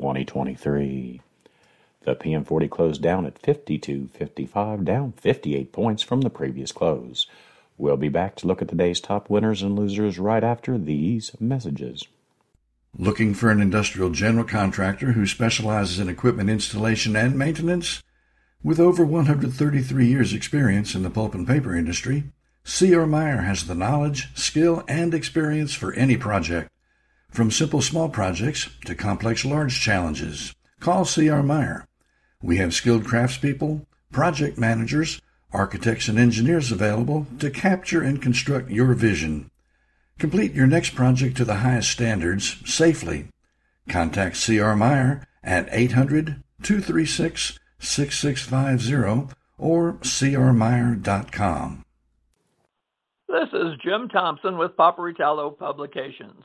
2023. The PM40 closed down at 52.55, down 58 points from the previous close. We'll be back to look at today's top winners and losers right after these messages. Looking for an industrial general contractor who specializes in equipment installation and maintenance? With over 133 years' experience in the pulp and paper industry, C.R. Meyer has the knowledge, skill, and experience for any project. From simple small projects to complex large challenges, call C.R. Meyer. We have skilled craftspeople, project managers, architects, and engineers available to capture and construct your vision. Complete your next project to the highest standards safely. Contact C.R. Meyer at 800 236 6650 or crmeyer.com. This is Jim Thompson with Paperitalo Publications.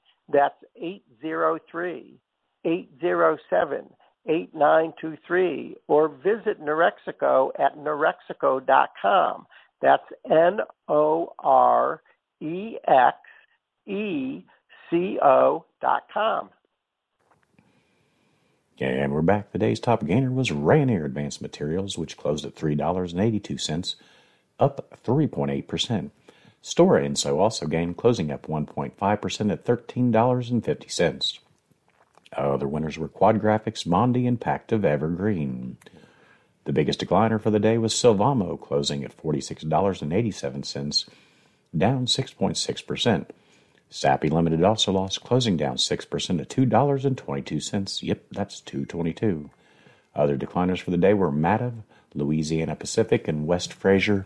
That's 803 807 8923. Or visit Norexeco at norexeco.com. That's N O R E X E C O dot com. And we're back. The day's top gainer was Rayonier Advanced Materials, which closed at $3.82, up 3.8%. Stora Enso also gained, closing up 1.5% at $13.50. Other winners were Quad Graphics, Mondi, and Pactiv Evergreen. The biggest decliner for the day was Sylvamo, closing at $46.87, down 6.6%. Sappi Limited also lost, closing down 6% to $2.22. Yep, that's 222. Other decliners for the day were Mativ, Louisiana Pacific, and West Fraser